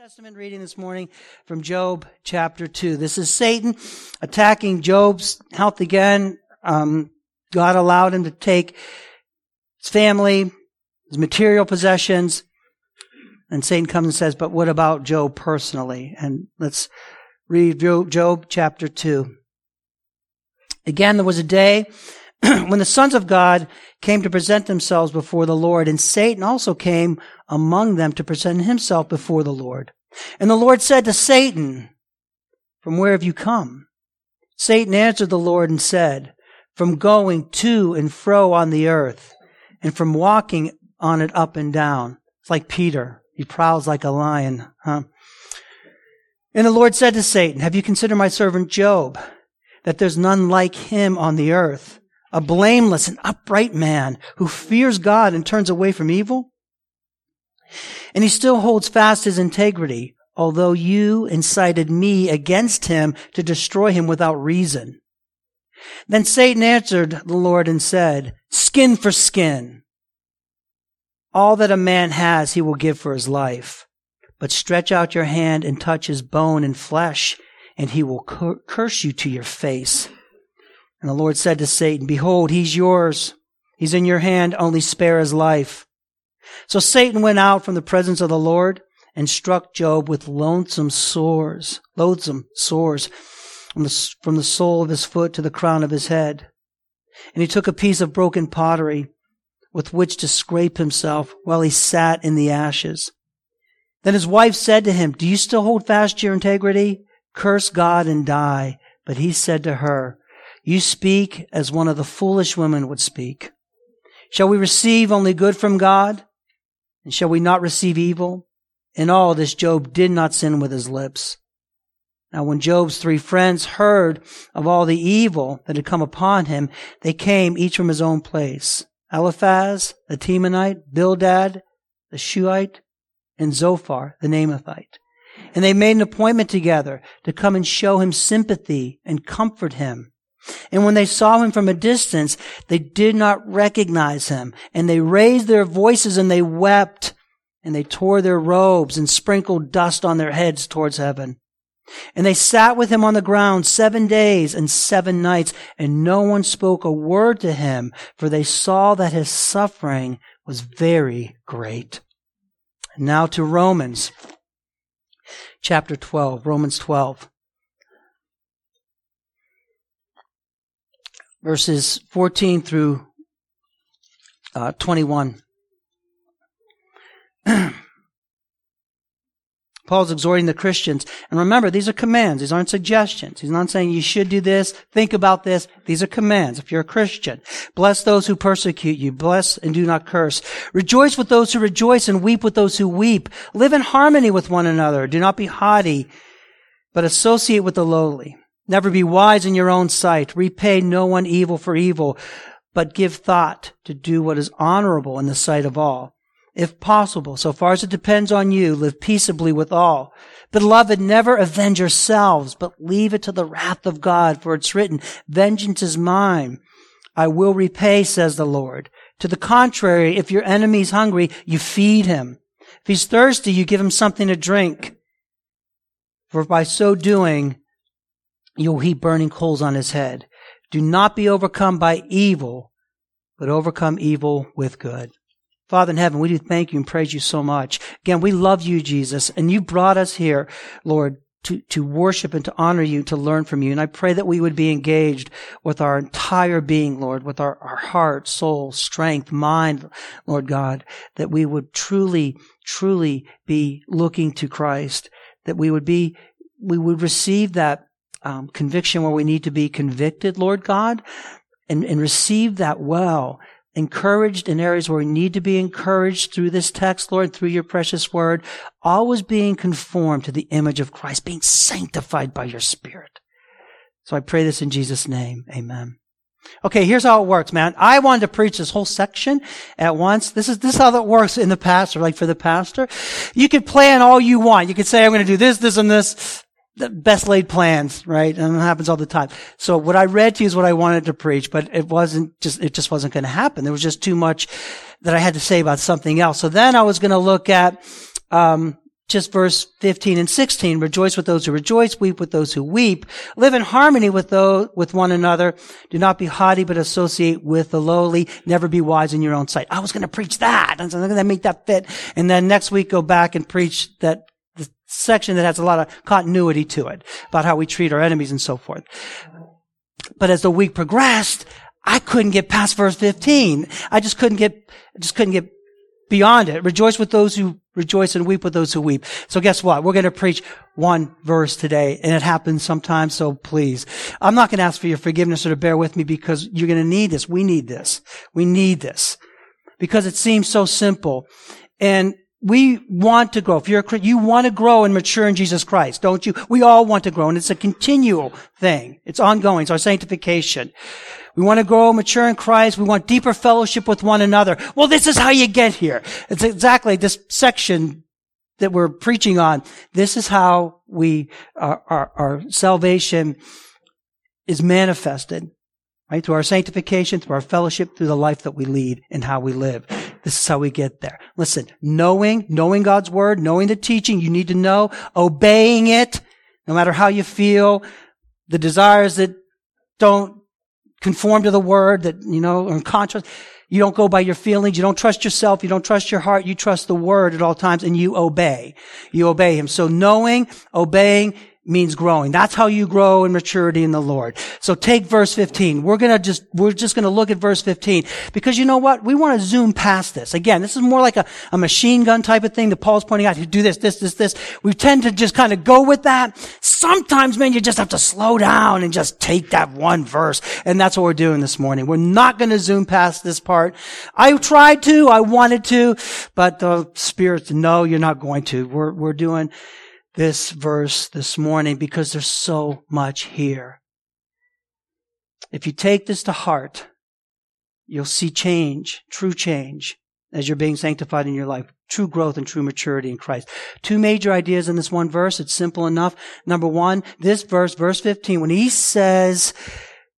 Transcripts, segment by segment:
Testament reading this morning from Job chapter 2. This is Satan attacking Job's health again. Um, God allowed him to take his family, his material possessions, and Satan comes and says, but what about Job personally? And let's read Job chapter 2. Again, there was a day when the sons of God came to present themselves before the Lord, and Satan also came among them to present himself before the Lord. And the Lord said to Satan, From where have you come? Satan answered the Lord and said, From going to and fro on the earth, and from walking on it up and down. It's like Peter. He prowls like a lion, huh? And the Lord said to Satan, Have you considered my servant Job, that there's none like him on the earth? a blameless and upright man who fears God and turns away from evil? And he still holds fast his integrity, although you incited me against him to destroy him without reason. Then Satan answered the Lord and said, Skin for skin. All that a man has he will give for his life. But stretch out your hand and touch his bone and flesh, and he will curse you to your face. And the Lord said to Satan, Behold, he's yours. He's in your hand. Only spare his life. So Satan went out from the presence of the Lord and struck Job with lonesome sores, loathsome sores from the, from the sole of his foot to the crown of his head. And he took a piece of broken pottery with which to scrape himself while he sat in the ashes. Then his wife said to him, Do you still hold fast to your integrity? Curse God and die. But he said to her, you speak as one of the foolish women would speak. Shall we receive only good from God? And shall we not receive evil? In all this, Job did not sin with his lips. Now, when Job's three friends heard of all the evil that had come upon him, they came each from his own place. Eliphaz, the Temanite, Bildad, the Shuhite, and Zophar, the Naamathite. And they made an appointment together to come and show him sympathy and comfort him. And when they saw him from a distance, they did not recognize him. And they raised their voices and they wept. And they tore their robes and sprinkled dust on their heads towards heaven. And they sat with him on the ground seven days and seven nights, and no one spoke a word to him, for they saw that his suffering was very great. Now to Romans, chapter 12, Romans 12. Verses 14 through uh, 21. Paul's exhorting the Christians. And remember, these are commands. These aren't suggestions. He's not saying you should do this, think about this. These are commands. If you're a Christian, bless those who persecute you. Bless and do not curse. Rejoice with those who rejoice and weep with those who weep. Live in harmony with one another. Do not be haughty, but associate with the lowly. Never be wise in your own sight. Repay no one evil for evil, but give thought to do what is honorable in the sight of all. If possible, so far as it depends on you, live peaceably with all. Beloved, never avenge yourselves, but leave it to the wrath of God, for it's written, vengeance is mine. I will repay, says the Lord. To the contrary, if your enemy is hungry, you feed him. If he's thirsty, you give him something to drink. For by so doing, you'll heap burning coals on his head. Do not be overcome by evil, but overcome evil with good. Father in heaven, we do thank you and praise you so much. Again, we love you, Jesus, and you brought us here, Lord, to, to worship and to honor you, to learn from you. And I pray that we would be engaged with our entire being, Lord, with our, our heart, soul, strength, mind, Lord God, that we would truly, truly be looking to Christ, that we would be, we would receive that um, conviction where we need to be convicted, Lord God, and, and receive that well. Encouraged in areas where we need to be encouraged through this text, Lord, through your precious word, always being conformed to the image of Christ, being sanctified by your Spirit. So I pray this in Jesus' name. Amen. Okay, here's how it works, man. I wanted to preach this whole section at once. This is, this is how that works in the pastor, like for the pastor. You could plan all you want. You could say, I'm going to do this, this, and this the best laid plans, right? And it happens all the time. So what I read to you is what I wanted to preach, but it wasn't just, it just wasn't going to happen. There was just too much that I had to say about something else. So then I was going to look at, um, just verse 15 and 16. Rejoice with those who rejoice, weep with those who weep. Live in harmony with those, with one another. Do not be haughty, but associate with the lowly. Never be wise in your own sight. I was going to preach that. I'm going to make that fit. And then next week go back and preach that section that has a lot of continuity to it about how we treat our enemies and so forth. But as the week progressed, I couldn't get past verse 15. I just couldn't get, just couldn't get beyond it. Rejoice with those who rejoice and weep with those who weep. So guess what? We're going to preach one verse today and it happens sometimes. So please, I'm not going to ask for your forgiveness or to bear with me because you're going to need this. We need this. We need this because it seems so simple. And we want to grow. If you're a you want to grow and mature in Jesus Christ, don't you? We all want to grow and it's a continual thing. It's ongoing. It's our sanctification. We want to grow mature in Christ. We want deeper fellowship with one another. Well, this is how you get here. It's exactly this section that we're preaching on. This is how we, our, our, our salvation is manifested, right? Through our sanctification, through our fellowship, through the life that we lead and how we live. This is how we get there. Listen, knowing, knowing God's word, knowing the teaching, you need to know, obeying it, no matter how you feel, the desires that don't conform to the word that, you know, are in contrast. You don't go by your feelings. You don't trust yourself. You don't trust your heart. You trust the word at all times and you obey. You obey him. So knowing, obeying, means growing. That's how you grow in maturity in the Lord. So take verse 15. We're gonna just, we're just gonna look at verse 15 because you know what? We want to zoom past this. Again, this is more like a, a machine gun type of thing that Paul's pointing out. You do this, this, this, this. We tend to just kind of go with that. Sometimes, man, you just have to slow down and just take that one verse. And that's what we're doing this morning. We're not gonna zoom past this part. I tried to, I wanted to, but the Spirit, no, you're not going to. We're, we're doing this verse this morning because there's so much here. If you take this to heart, you'll see change, true change, as you're being sanctified in your life. True growth and true maturity in Christ. Two major ideas in this one verse. It's simple enough. Number one, this verse, verse 15, when he says,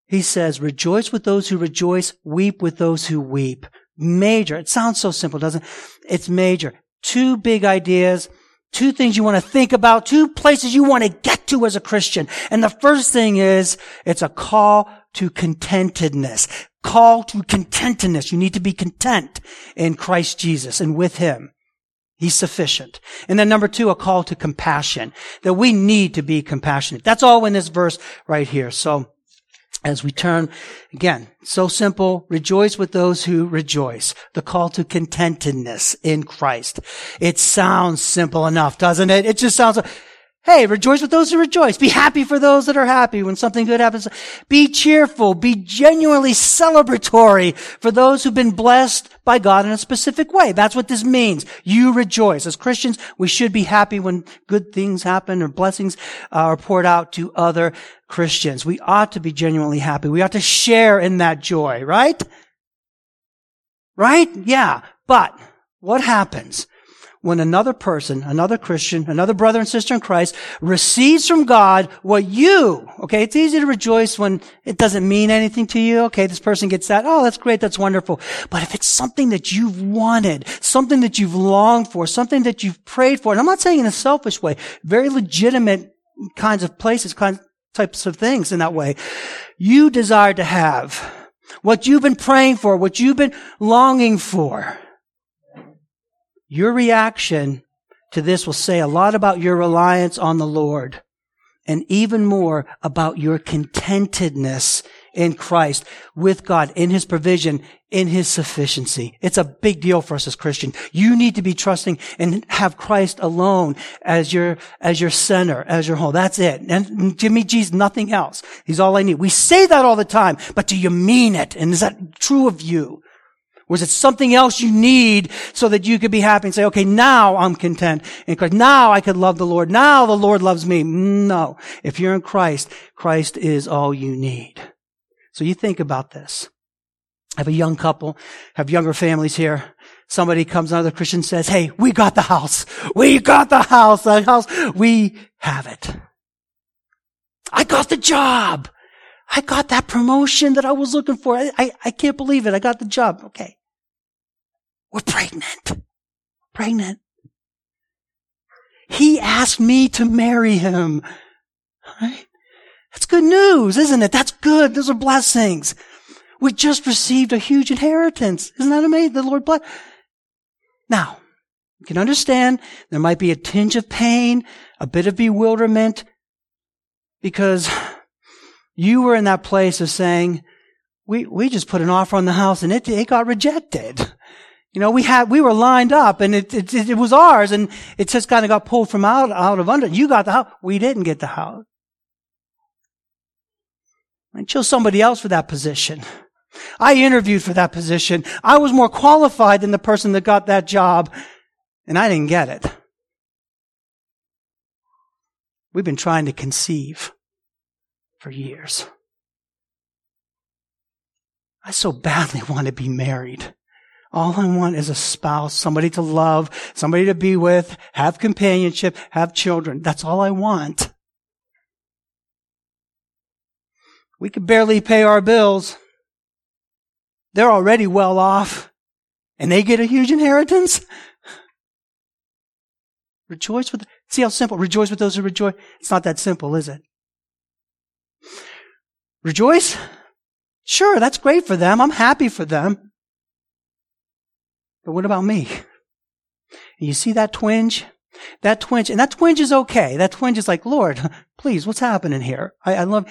he says, rejoice with those who rejoice, weep with those who weep. Major. It sounds so simple, doesn't it? It's major. Two big ideas Two things you want to think about, two places you want to get to as a Christian. And the first thing is, it's a call to contentedness. Call to contentedness. You need to be content in Christ Jesus and with Him. He's sufficient. And then number two, a call to compassion. That we need to be compassionate. That's all in this verse right here. So, as we turn again, so simple, rejoice with those who rejoice. The call to contentedness in Christ. It sounds simple enough, doesn't it? It just sounds Hey, rejoice with those who rejoice. Be happy for those that are happy when something good happens. Be cheerful. Be genuinely celebratory for those who've been blessed by God in a specific way. That's what this means. You rejoice. As Christians, we should be happy when good things happen or blessings are poured out to other Christians. We ought to be genuinely happy. We ought to share in that joy, right? Right? Yeah. But what happens when another person, another Christian, another brother and sister in Christ receives from God what you, okay, it's easy to rejoice when it doesn't mean anything to you. Okay, this person gets that. Oh, that's great. That's wonderful. But if it's something that you've wanted, something that you've longed for, something that you've prayed for, and I'm not saying in a selfish way, very legitimate kinds of places, kinds, types of things in that way, you desire to have what you've been praying for, what you've been longing for. Your reaction to this will say a lot about your reliance on the Lord and even more about your contentedness in Christ with God, in His provision, in His sufficiency. It's a big deal for us as Christians. You need to be trusting and have Christ alone as your, as your center, as your home. That's it. And me Jesus, nothing else. He's all I need. We say that all the time, but do you mean it? And is that true of you? Is it something else you need so that you could be happy and say, okay, now I'm content in Christ. Now I could love the Lord. Now the Lord loves me. No. If you're in Christ, Christ is all you need. So you think about this. I have a young couple, have younger families here. Somebody comes, another Christian says, hey, we got the house. We got the house. The house. We have it. I got the job. I got that promotion that I was looking for. I, I, I can't believe it. I got the job. Okay. We're pregnant. Pregnant. He asked me to marry him. Right? That's good news, isn't it? That's good. Those are blessings. We just received a huge inheritance. Isn't that amazing? The Lord bless. Now, you can understand there might be a tinge of pain, a bit of bewilderment, because you were in that place of saying, we, we just put an offer on the house and it, it got rejected. You know, we had, we were lined up and it, it, it was ours and it just kind of got pulled from out, out of under. You got the house. We didn't get the house. I chose somebody else for that position. I interviewed for that position. I was more qualified than the person that got that job and I didn't get it. We've been trying to conceive for years. I so badly want to be married. All I want is a spouse, somebody to love, somebody to be with, have companionship, have children. That's all I want. We could barely pay our bills. They're already well off and they get a huge inheritance. Rejoice with, see how simple, rejoice with those who rejoice. It's not that simple, is it? Rejoice? Sure, that's great for them. I'm happy for them. But what about me? And you see that twinge? That twinge, and that twinge is okay. That twinge is like, Lord, please, what's happening here? I, I love,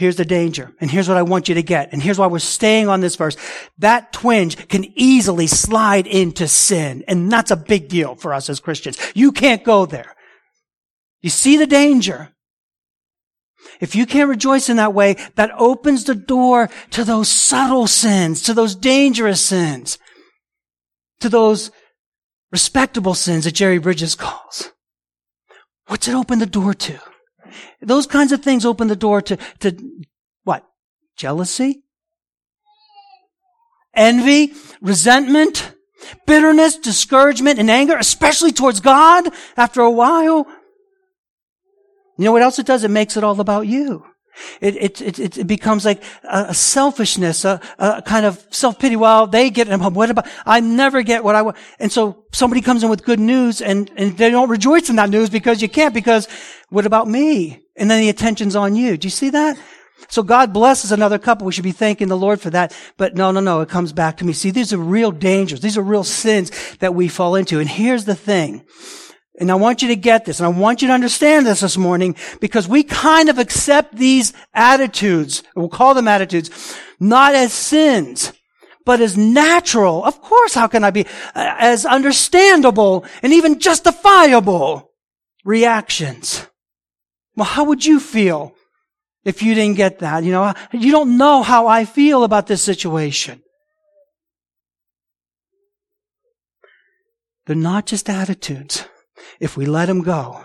Here's the danger. And here's what I want you to get. And here's why we're staying on this verse. That twinge can easily slide into sin. And that's a big deal for us as Christians. You can't go there. You see the danger. If you can't rejoice in that way, that opens the door to those subtle sins, to those dangerous sins, to those respectable sins that Jerry Bridges calls. What's it open the door to? Those kinds of things open the door to, to what? Jealousy? Envy? Resentment? Bitterness? Discouragement? And anger? Especially towards God after a while? You know what else it does? It makes it all about you. It, it, it, it becomes like a, selfishness, a, a kind of self-pity. Well, they get, what about, I never get what I want. And so somebody comes in with good news and, and they don't rejoice in that news because you can't because what about me? And then the attention's on you. Do you see that? So God blesses another couple. We should be thanking the Lord for that. But no, no, no. It comes back to me. See, these are real dangers. These are real sins that we fall into. And here's the thing. And I want you to get this, and I want you to understand this this morning, because we kind of accept these attitudes, we'll call them attitudes, not as sins, but as natural. Of course, how can I be, uh, as understandable and even justifiable reactions. Well, how would you feel if you didn't get that? You know, you don't know how I feel about this situation. They're not just attitudes if we let them go,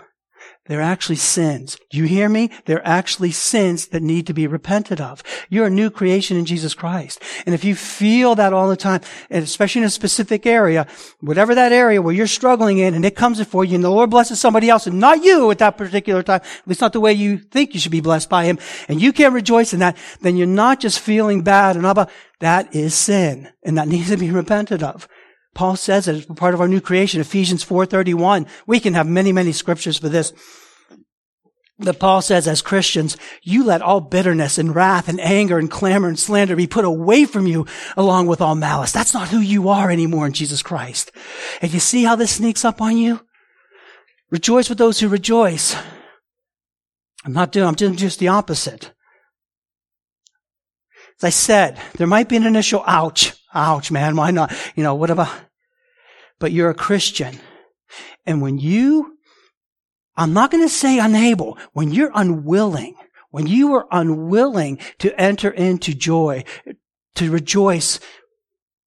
they're actually sins. Do you hear me? They're actually sins that need to be repented of. You're a new creation in Jesus Christ. And if you feel that all the time, and especially in a specific area, whatever that area where you're struggling in, and it comes before you, and the Lord blesses somebody else, and not you at that particular time, at least not the way you think you should be blessed by Him, and you can't rejoice in that, then you're not just feeling bad and all about, that is sin, and that needs to be repented of. Paul says it as part of our new creation, Ephesians 4.31. We can have many, many scriptures for this. But Paul says, as Christians, you let all bitterness and wrath and anger and clamor and slander be put away from you along with all malice. That's not who you are anymore in Jesus Christ. And you see how this sneaks up on you? Rejoice with those who rejoice. I'm not doing, I'm doing just the opposite. As I said, there might be an initial ouch. Ouch, man. Why not? You know, what about, but you're a Christian. And when you, I'm not going to say unable, when you're unwilling, when you are unwilling to enter into joy, to rejoice,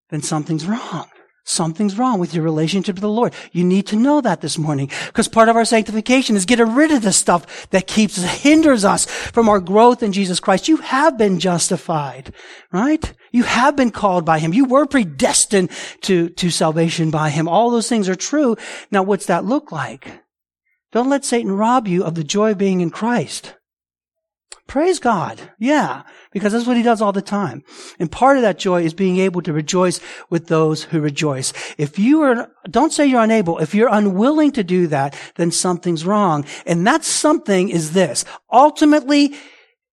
then something's wrong. Something's wrong with your relationship to the Lord. You need to know that this morning because part of our sanctification is getting rid of the stuff that keeps, hinders us from our growth in Jesus Christ. You have been justified, right? You have been called by Him. You were predestined to, to salvation by Him. All those things are true. Now, what's that look like? Don't let Satan rob you of the joy of being in Christ. Praise God. Yeah. Because that's what he does all the time. And part of that joy is being able to rejoice with those who rejoice. If you are, don't say you're unable. If you're unwilling to do that, then something's wrong. And that something is this. Ultimately,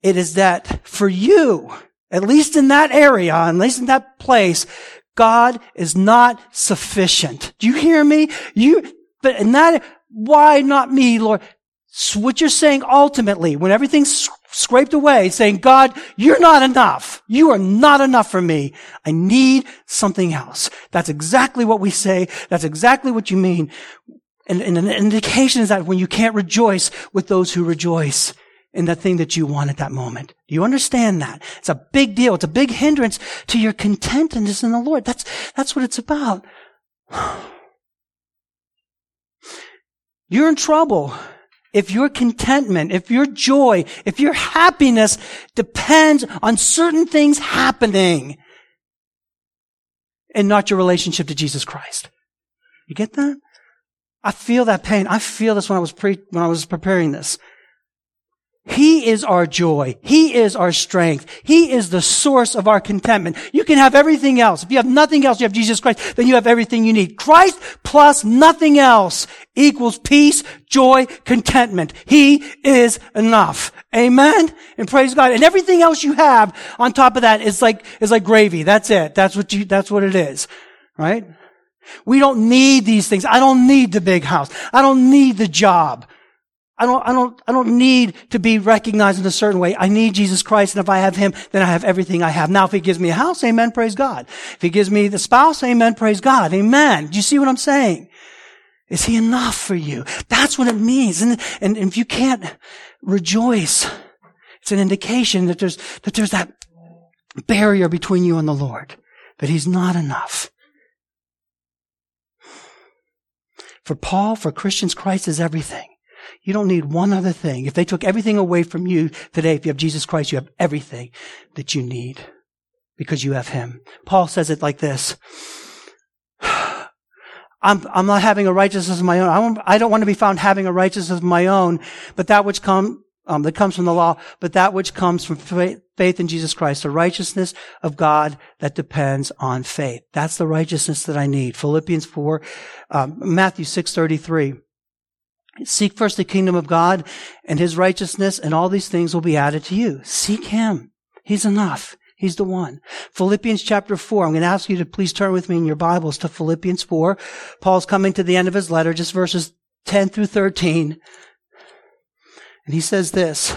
it is that for you, at least in that area, at least in that place, God is not sufficient. Do you hear me? You, but in that, why not me, Lord? What you're saying ultimately, when everything's scraped away, saying, God, you're not enough. You are not enough for me. I need something else. That's exactly what we say. That's exactly what you mean. And, and an indication is that when you can't rejoice with those who rejoice in the thing that you want at that moment. Do you understand that? It's a big deal. It's a big hindrance to your contentedness in the Lord. That's, that's what it's about. You're in trouble if your contentment, if your joy, if your happiness depends on certain things happening and not your relationship to Jesus Christ. You get that? I feel that pain. I feel this when I was pre- when I was preparing this. He is our joy. He is our strength. He is the source of our contentment. You can have everything else. If you have nothing else, you have Jesus Christ, then you have everything you need. Christ plus nothing else equals peace, joy, contentment. He is enough. Amen? And praise God. And everything else you have on top of that is like, is like gravy. That's it. That's what you, that's what it is. Right? We don't need these things. I don't need the big house. I don't need the job. I don't, I don't, I don't need to be recognized in a certain way. I need Jesus Christ. And if I have Him, then I have everything I have. Now, if He gives me a house, amen, praise God. If He gives me the spouse, amen, praise God. Amen. Do you see what I'm saying? Is He enough for you? That's what it means. And, and if you can't rejoice, it's an indication that there's, that there's that barrier between you and the Lord. That He's not enough. For Paul, for Christians, Christ is everything. You don't need one other thing. If they took everything away from you today, if you have Jesus Christ, you have everything that you need because you have Him. Paul says it like this. I'm, I'm not having a righteousness of my own. I don't, I don't want to be found having a righteousness of my own, but that which come, um, that comes from the law, but that which comes from faith, faith in Jesus Christ, the righteousness of God that depends on faith. That's the righteousness that I need. Philippians 4, um, Matthew 6.33. Seek first the kingdom of God and his righteousness, and all these things will be added to you. Seek him. He's enough. He's the one. Philippians chapter 4. I'm going to ask you to please turn with me in your Bibles to Philippians 4. Paul's coming to the end of his letter, just verses 10 through 13. And he says this.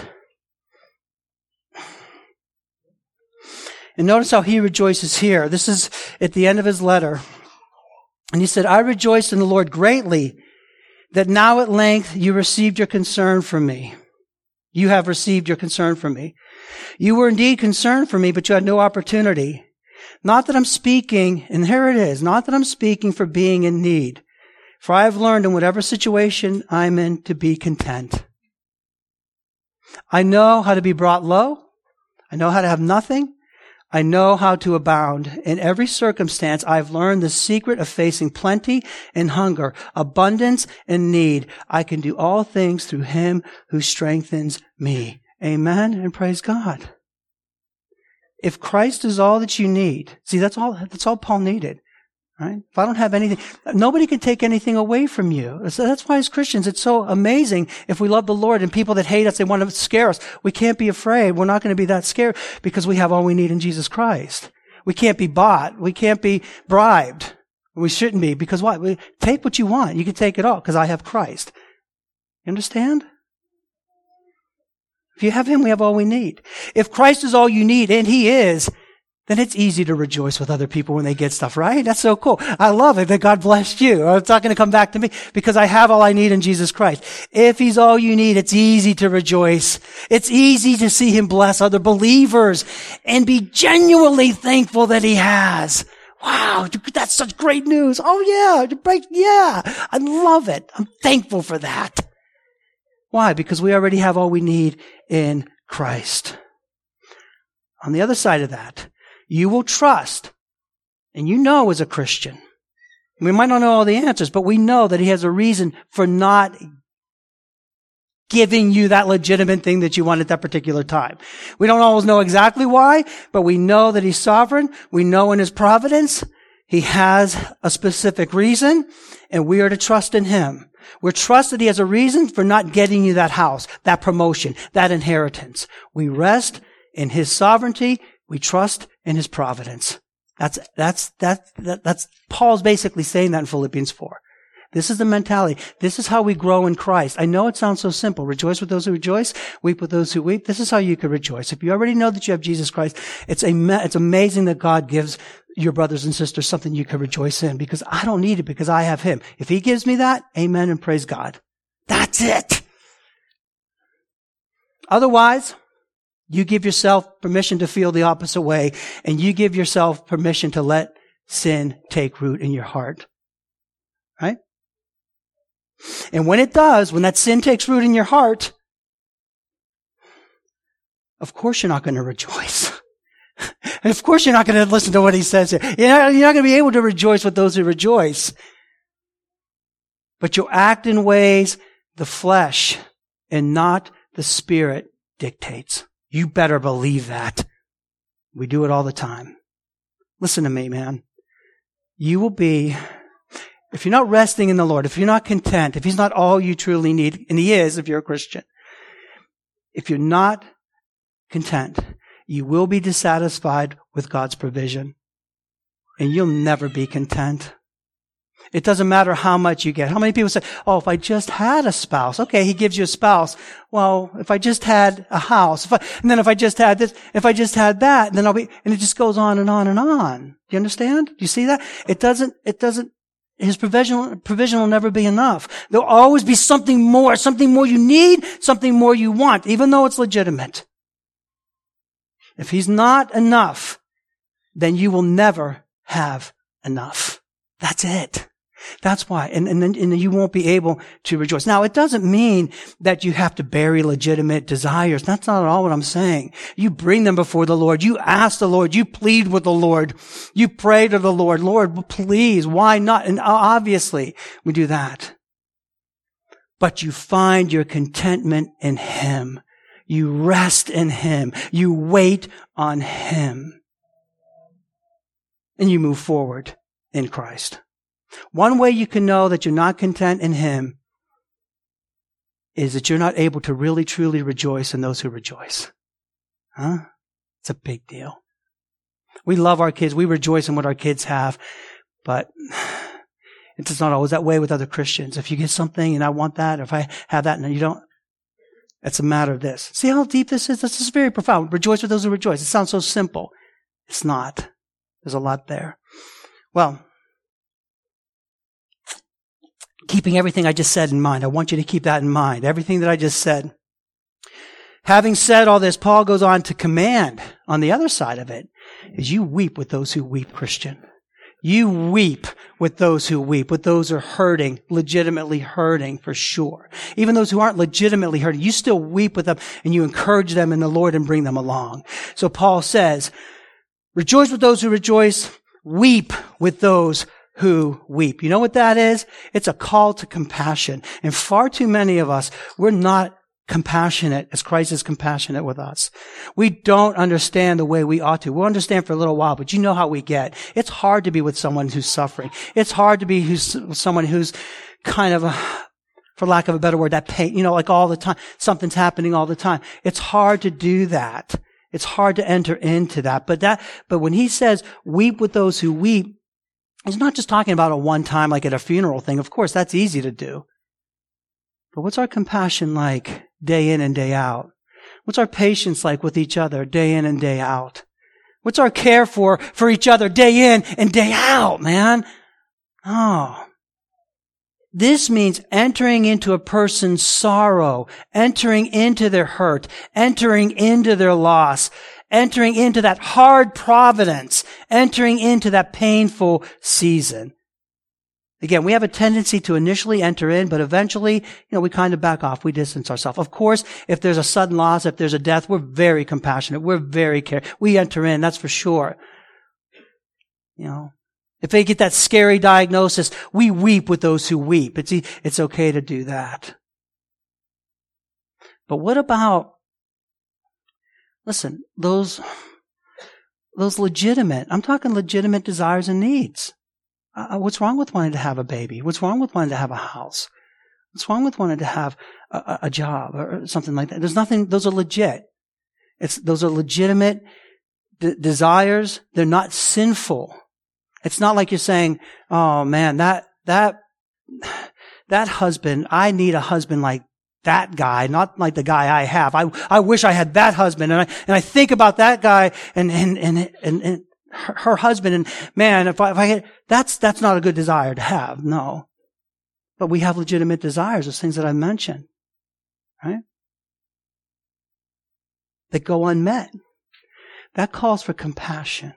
And notice how he rejoices here. This is at the end of his letter. And he said, I rejoiced in the Lord greatly that now at length you received your concern from me. You have received your concern from me. You were indeed concerned for me, but you had no opportunity. Not that I'm speaking, and here it is, not that I'm speaking for being in need, for I have learned in whatever situation I'm in to be content. I know how to be brought low. I know how to have nothing. I know how to abound. In every circumstance, I've learned the secret of facing plenty and hunger, abundance and need. I can do all things through him who strengthens me. Amen and praise God. If Christ is all that you need, see, that's all, that's all Paul needed. Right? If I don't have anything, nobody can take anything away from you. So that's why as Christians, it's so amazing if we love the Lord and people that hate us, they want to scare us. We can't be afraid. We're not going to be that scared because we have all we need in Jesus Christ. We can't be bought. We can't be bribed. We shouldn't be because what? We, take what you want. You can take it all because I have Christ. You understand? If you have Him, we have all we need. If Christ is all you need, and He is, then it's easy to rejoice with other people when they get stuff, right? That's so cool. I love it that God blessed you. It's not going to come back to me because I have all I need in Jesus Christ. If He's all you need, it's easy to rejoice. It's easy to see Him bless other believers and be genuinely thankful that He has. Wow, that's such great news. Oh yeah, yeah, I love it. I'm thankful for that. Why? Because we already have all we need in Christ. On the other side of that, you will trust. And you know as a Christian. We might not know all the answers, but we know that he has a reason for not giving you that legitimate thing that you want at that particular time. We don't always know exactly why, but we know that He's sovereign. We know in His providence, He has a specific reason, and we are to trust in Him. We're trust that He has a reason for not getting you that house, that promotion, that inheritance. We rest in His sovereignty. We trust in His providence. That's, that's, that's, that's, Paul's basically saying that in Philippians 4. This is the mentality. This is how we grow in Christ. I know it sounds so simple. Rejoice with those who rejoice, weep with those who weep. This is how you can rejoice. If you already know that you have Jesus Christ, it's, a, it's amazing that God gives your brothers and sisters something you can rejoice in because I don't need it because I have Him. If He gives me that, amen and praise God. That's it. Otherwise, you give yourself permission to feel the opposite way and you give yourself permission to let sin take root in your heart. Right? And when it does, when that sin takes root in your heart, of course you're not going to rejoice. and of course you're not going to listen to what he says. You're not, you're not going to be able to rejoice with those who rejoice. But you'll act in ways the flesh and not the spirit dictates. You better believe that. We do it all the time. Listen to me, man. You will be if you're not resting in the Lord, if you're not content, if He's not all you truly need, and He is if you're a Christian, if you're not content, you will be dissatisfied with God's provision. And you'll never be content. It doesn't matter how much you get. How many people say, Oh, if I just had a spouse. Okay, he gives you a spouse. Well, if I just had a house, if I, and then if I just had this, if I just had that, then I'll be, and it just goes on and on and on. Do you understand? Do you see that? It doesn't, it doesn't his provision, provision will never be enough. There'll always be something more, something more you need, something more you want, even though it's legitimate. If he's not enough, then you will never have enough. That's it. That's why. And, and then and you won't be able to rejoice. Now, it doesn't mean that you have to bury legitimate desires. That's not at all what I'm saying. You bring them before the Lord. You ask the Lord. You plead with the Lord. You pray to the Lord. Lord, please, why not? And obviously, we do that. But you find your contentment in Him. You rest in Him. You wait on Him. And you move forward in Christ. One way you can know that you're not content in Him is that you're not able to really truly rejoice in those who rejoice. Huh? It's a big deal. We love our kids. We rejoice in what our kids have, but it's not always that way with other Christians. If you get something and I want that, or if I have that and you don't, it's a matter of this. See how deep this is? This is very profound. Rejoice with those who rejoice. It sounds so simple. It's not. There's a lot there. Well, keeping everything I just said in mind. I want you to keep that in mind. Everything that I just said. Having said all this, Paul goes on to command on the other side of it is you weep with those who weep, Christian. You weep with those who weep, with those who are hurting, legitimately hurting for sure. Even those who aren't legitimately hurting, you still weep with them and you encourage them in the Lord and bring them along. So Paul says, rejoice with those who rejoice, weep with those who weep. You know what that is? It's a call to compassion. And far too many of us, we're not compassionate as Christ is compassionate with us. We don't understand the way we ought to. We'll understand for a little while, but you know how we get. It's hard to be with someone who's suffering. It's hard to be who's, someone who's kind of, a, for lack of a better word, that pain, you know, like all the time, something's happening all the time. It's hard to do that. It's hard to enter into that. But that, but when he says, weep with those who weep, He's not just talking about a one time, like at a funeral thing. Of course, that's easy to do. But what's our compassion like day in and day out? What's our patience like with each other day in and day out? What's our care for, for each other day in and day out, man? Oh. This means entering into a person's sorrow, entering into their hurt, entering into their loss, entering into that hard providence, entering into that painful season. Again, we have a tendency to initially enter in, but eventually, you know, we kind of back off. We distance ourselves. Of course, if there's a sudden loss, if there's a death, we're very compassionate. We're very care. We enter in, that's for sure. You know, if they get that scary diagnosis, we weep with those who weep. It's, it's okay to do that. But what about, listen, those, those legitimate, I'm talking legitimate desires and needs. Uh, uh, what's wrong with wanting to have a baby? What's wrong with wanting to have a house? What's wrong with wanting to have a, a job or something like that? There's nothing, those are legit. It's, those are legitimate desires. They're not sinful. It's not like you're saying, oh man, that, that, that husband, I need a husband like that guy, not like the guy I have. I, I wish I had that husband. And I, and I think about that guy and, and, and, and, and her, her, husband. And man, if I, if I get, that's, that's not a good desire to have. No. But we have legitimate desires, those things that I mentioned, right? That go unmet. That calls for compassion.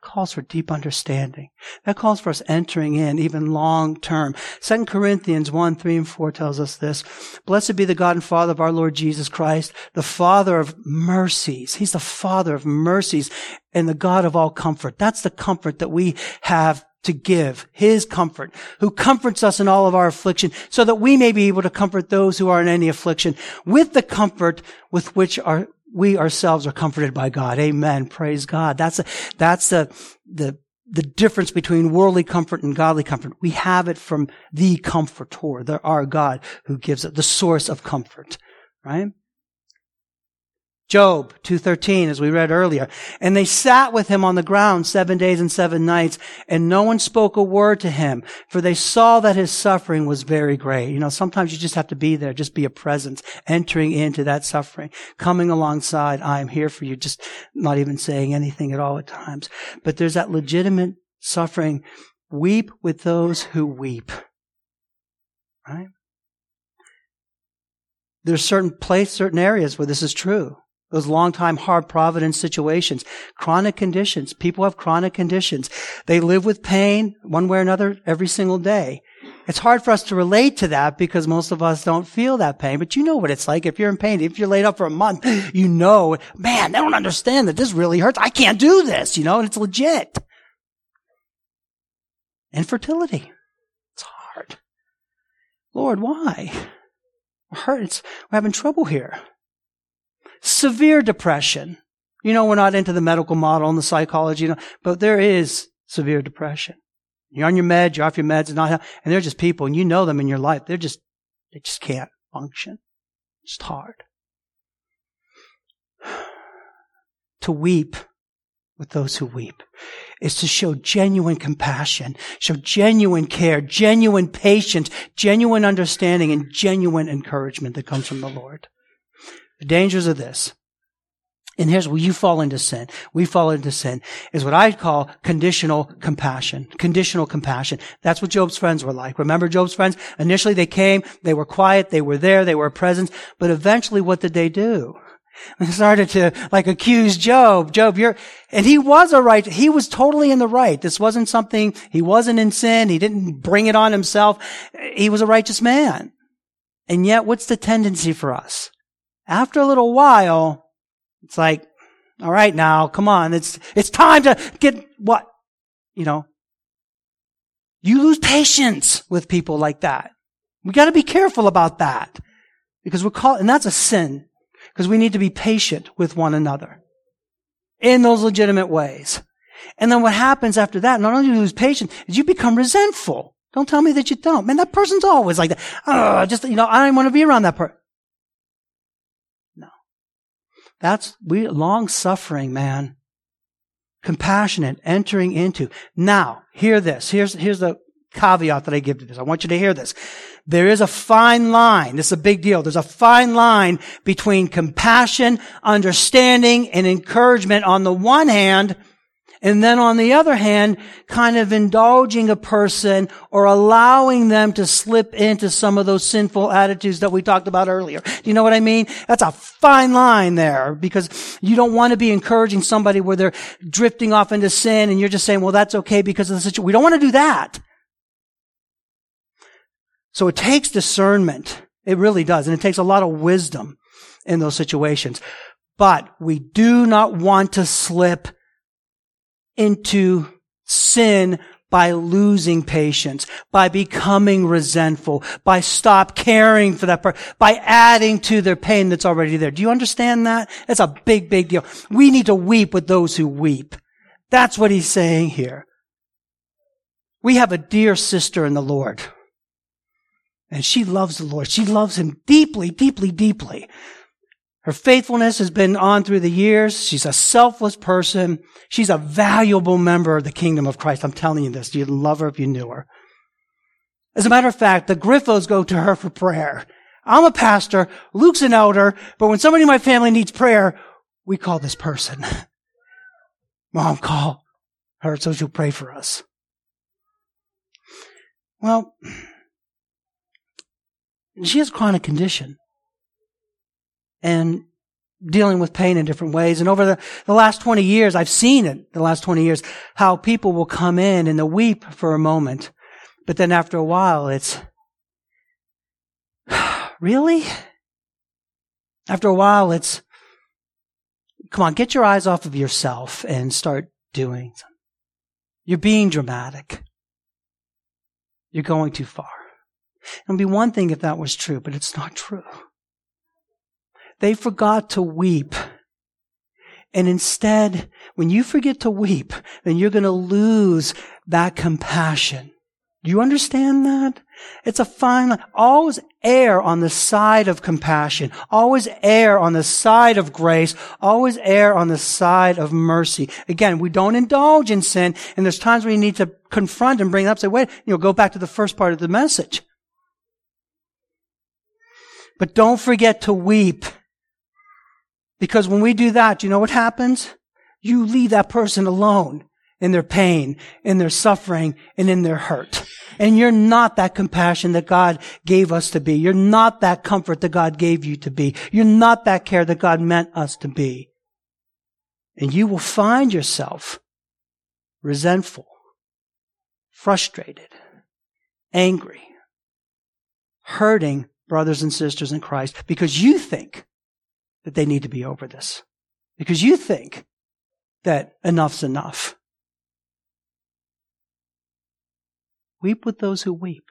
That calls for deep understanding. That calls for us entering in even long term. Second Corinthians 1, 3 and 4 tells us this. Blessed be the God and Father of our Lord Jesus Christ, the Father of mercies. He's the Father of mercies and the God of all comfort. That's the comfort that we have to give his comfort, who comforts us in all of our affliction, so that we may be able to comfort those who are in any affliction with the comfort with which our we ourselves are comforted by God. Amen. Praise God. That's a, that's the, the, the difference between worldly comfort and godly comfort. We have it from the comforter, the, our God who gives it, the source of comfort, right? Job 2:13 as we read earlier. And they sat with him on the ground 7 days and 7 nights and no one spoke a word to him for they saw that his suffering was very great. You know, sometimes you just have to be there, just be a presence, entering into that suffering, coming alongside, I am here for you, just not even saying anything at all at times. But there's that legitimate suffering. Weep with those who weep. Right? There's certain place, certain areas where this is true. Those long time hard providence situations. Chronic conditions. People have chronic conditions. They live with pain one way or another every single day. It's hard for us to relate to that because most of us don't feel that pain, but you know what it's like. If you're in pain, if you're laid up for a month, you know, man, they don't understand that this really hurts. I can't do this, you know, and it's legit. Infertility. It's hard. Lord, why? We're we're having trouble here severe depression. You know, we're not into the medical model and the psychology, you know, but there is severe depression. You're on your meds, you're off your meds, not, and they're just people, and you know them in your life. They're just, they just can't function. It's hard. To weep with those who weep is to show genuine compassion, show genuine care, genuine patience, genuine understanding, and genuine encouragement that comes from the Lord. The dangers of this. And here's where you fall into sin. We fall into sin is what I call conditional compassion. Conditional compassion. That's what Job's friends were like. Remember Job's friends? Initially they came, they were quiet, they were there, they were a presence, but eventually what did they do? They started to like accuse Job. Job, you're, and he was a right, he was totally in the right. This wasn't something, he wasn't in sin, he didn't bring it on himself. He was a righteous man. And yet what's the tendency for us? After a little while, it's like, all right now, come on, it's, it's time to get what? You know, you lose patience with people like that. We gotta be careful about that. Because we're called, and that's a sin. Because we need to be patient with one another. In those legitimate ways. And then what happens after that, not only do you lose patience, is you become resentful. Don't tell me that you don't. Man, that person's always like that. Oh, just, you know, I don't want to be around that person. That's we long suffering, man. Compassionate, entering into. Now, hear this. Here's here's the caveat that I give to this. I want you to hear this. There is a fine line. This is a big deal. There's a fine line between compassion, understanding, and encouragement on the one hand, and then on the other hand, kind of indulging a person or allowing them to slip into some of those sinful attitudes that we talked about earlier. Do you know what I mean? That's a fine line there because you don't want to be encouraging somebody where they're drifting off into sin and you're just saying, well, that's okay because of the situation. We don't want to do that. So it takes discernment. It really does. And it takes a lot of wisdom in those situations. But we do not want to slip into sin by losing patience, by becoming resentful, by stop caring for that person, by adding to their pain that's already there. Do you understand that? That's a big, big deal. We need to weep with those who weep. That's what he's saying here. We have a dear sister in the Lord. And she loves the Lord. She loves him deeply, deeply, deeply. Her faithfulness has been on through the years. She's a selfless person. She's a valuable member of the kingdom of Christ. I'm telling you this. You'd love her if you knew her. As a matter of fact, the Griffos go to her for prayer. I'm a pastor. Luke's an elder. But when somebody in my family needs prayer, we call this person. Mom, call her so she'll pray for us. Well, she has chronic condition and dealing with pain in different ways. And over the, the last 20 years, I've seen it, the last 20 years, how people will come in and they'll weep for a moment. But then after a while, it's, really? After a while, it's, come on, get your eyes off of yourself and start doing. Something. You're being dramatic. You're going too far. It would be one thing if that was true, but it's not true. They forgot to weep. And instead, when you forget to weep, then you're going to lose that compassion. Do you understand that? It's a fine line. Always err on the side of compassion. Always err on the side of grace. Always err on the side of mercy. Again, we don't indulge in sin, and there's times when you need to confront and bring it up. Say, wait, you know, go back to the first part of the message. But don't forget to weep. Because when we do that, you know what happens? You leave that person alone in their pain, in their suffering, and in their hurt. And you're not that compassion that God gave us to be. You're not that comfort that God gave you to be. You're not that care that God meant us to be. And you will find yourself resentful, frustrated, angry, hurting brothers and sisters in Christ because you think that they need to be over this. Because you think that enough's enough. Weep with those who weep.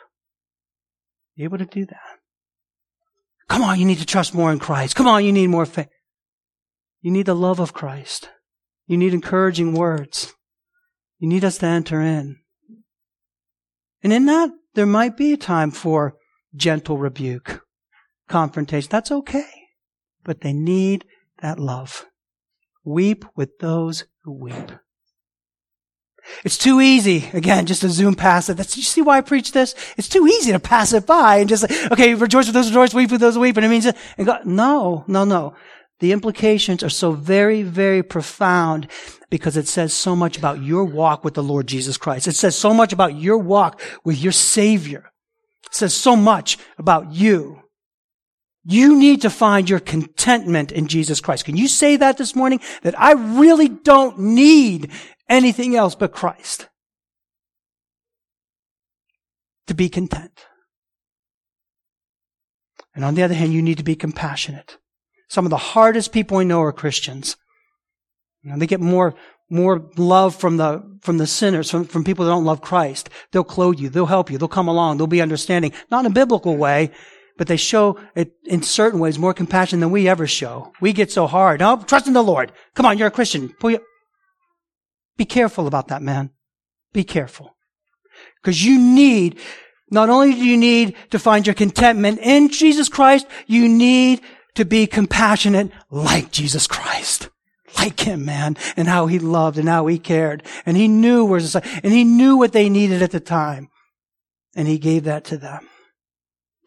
Be able to do that. Come on, you need to trust more in Christ. Come on, you need more faith. You need the love of Christ. You need encouraging words. You need us to enter in. And in that, there might be a time for gentle rebuke, confrontation. That's okay but they need that love. Weep with those who weep. It's too easy, again, just to zoom past it. That's, you see why I preach this? It's too easy to pass it by and just okay, rejoice with those who rejoice, weep with those who weep. And it means, and no, no, no. The implications are so very, very profound because it says so much about your walk with the Lord Jesus Christ. It says so much about your walk with your Savior. It says so much about you. You need to find your contentment in Jesus Christ. Can you say that this morning? That I really don't need anything else but Christ to be content. And on the other hand, you need to be compassionate. Some of the hardest people I know are Christians. You know, they get more, more love from the, from the sinners, from, from people that don't love Christ. They'll clothe you. They'll help you. They'll come along. They'll be understanding. Not in a biblical way, but they show it in certain ways more compassion than we ever show. We get so hard. Oh, trust in the Lord. Come on, you're a Christian. Be careful about that, man. Be careful. Because you need, not only do you need to find your contentment in Jesus Christ, you need to be compassionate like Jesus Christ. Like him, man, and how he loved and how he cared. And he knew where, and he knew what they needed at the time. And he gave that to them.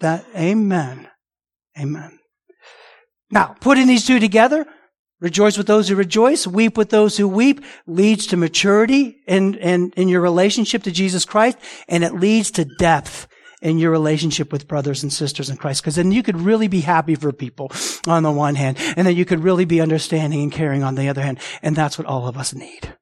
That, amen. Amen. Now, putting these two together, rejoice with those who rejoice, weep with those who weep, leads to maturity in, in, in your relationship to Jesus Christ, and it leads to depth in your relationship with brothers and sisters in Christ. Because then you could really be happy for people on the one hand, and then you could really be understanding and caring on the other hand. And that's what all of us need.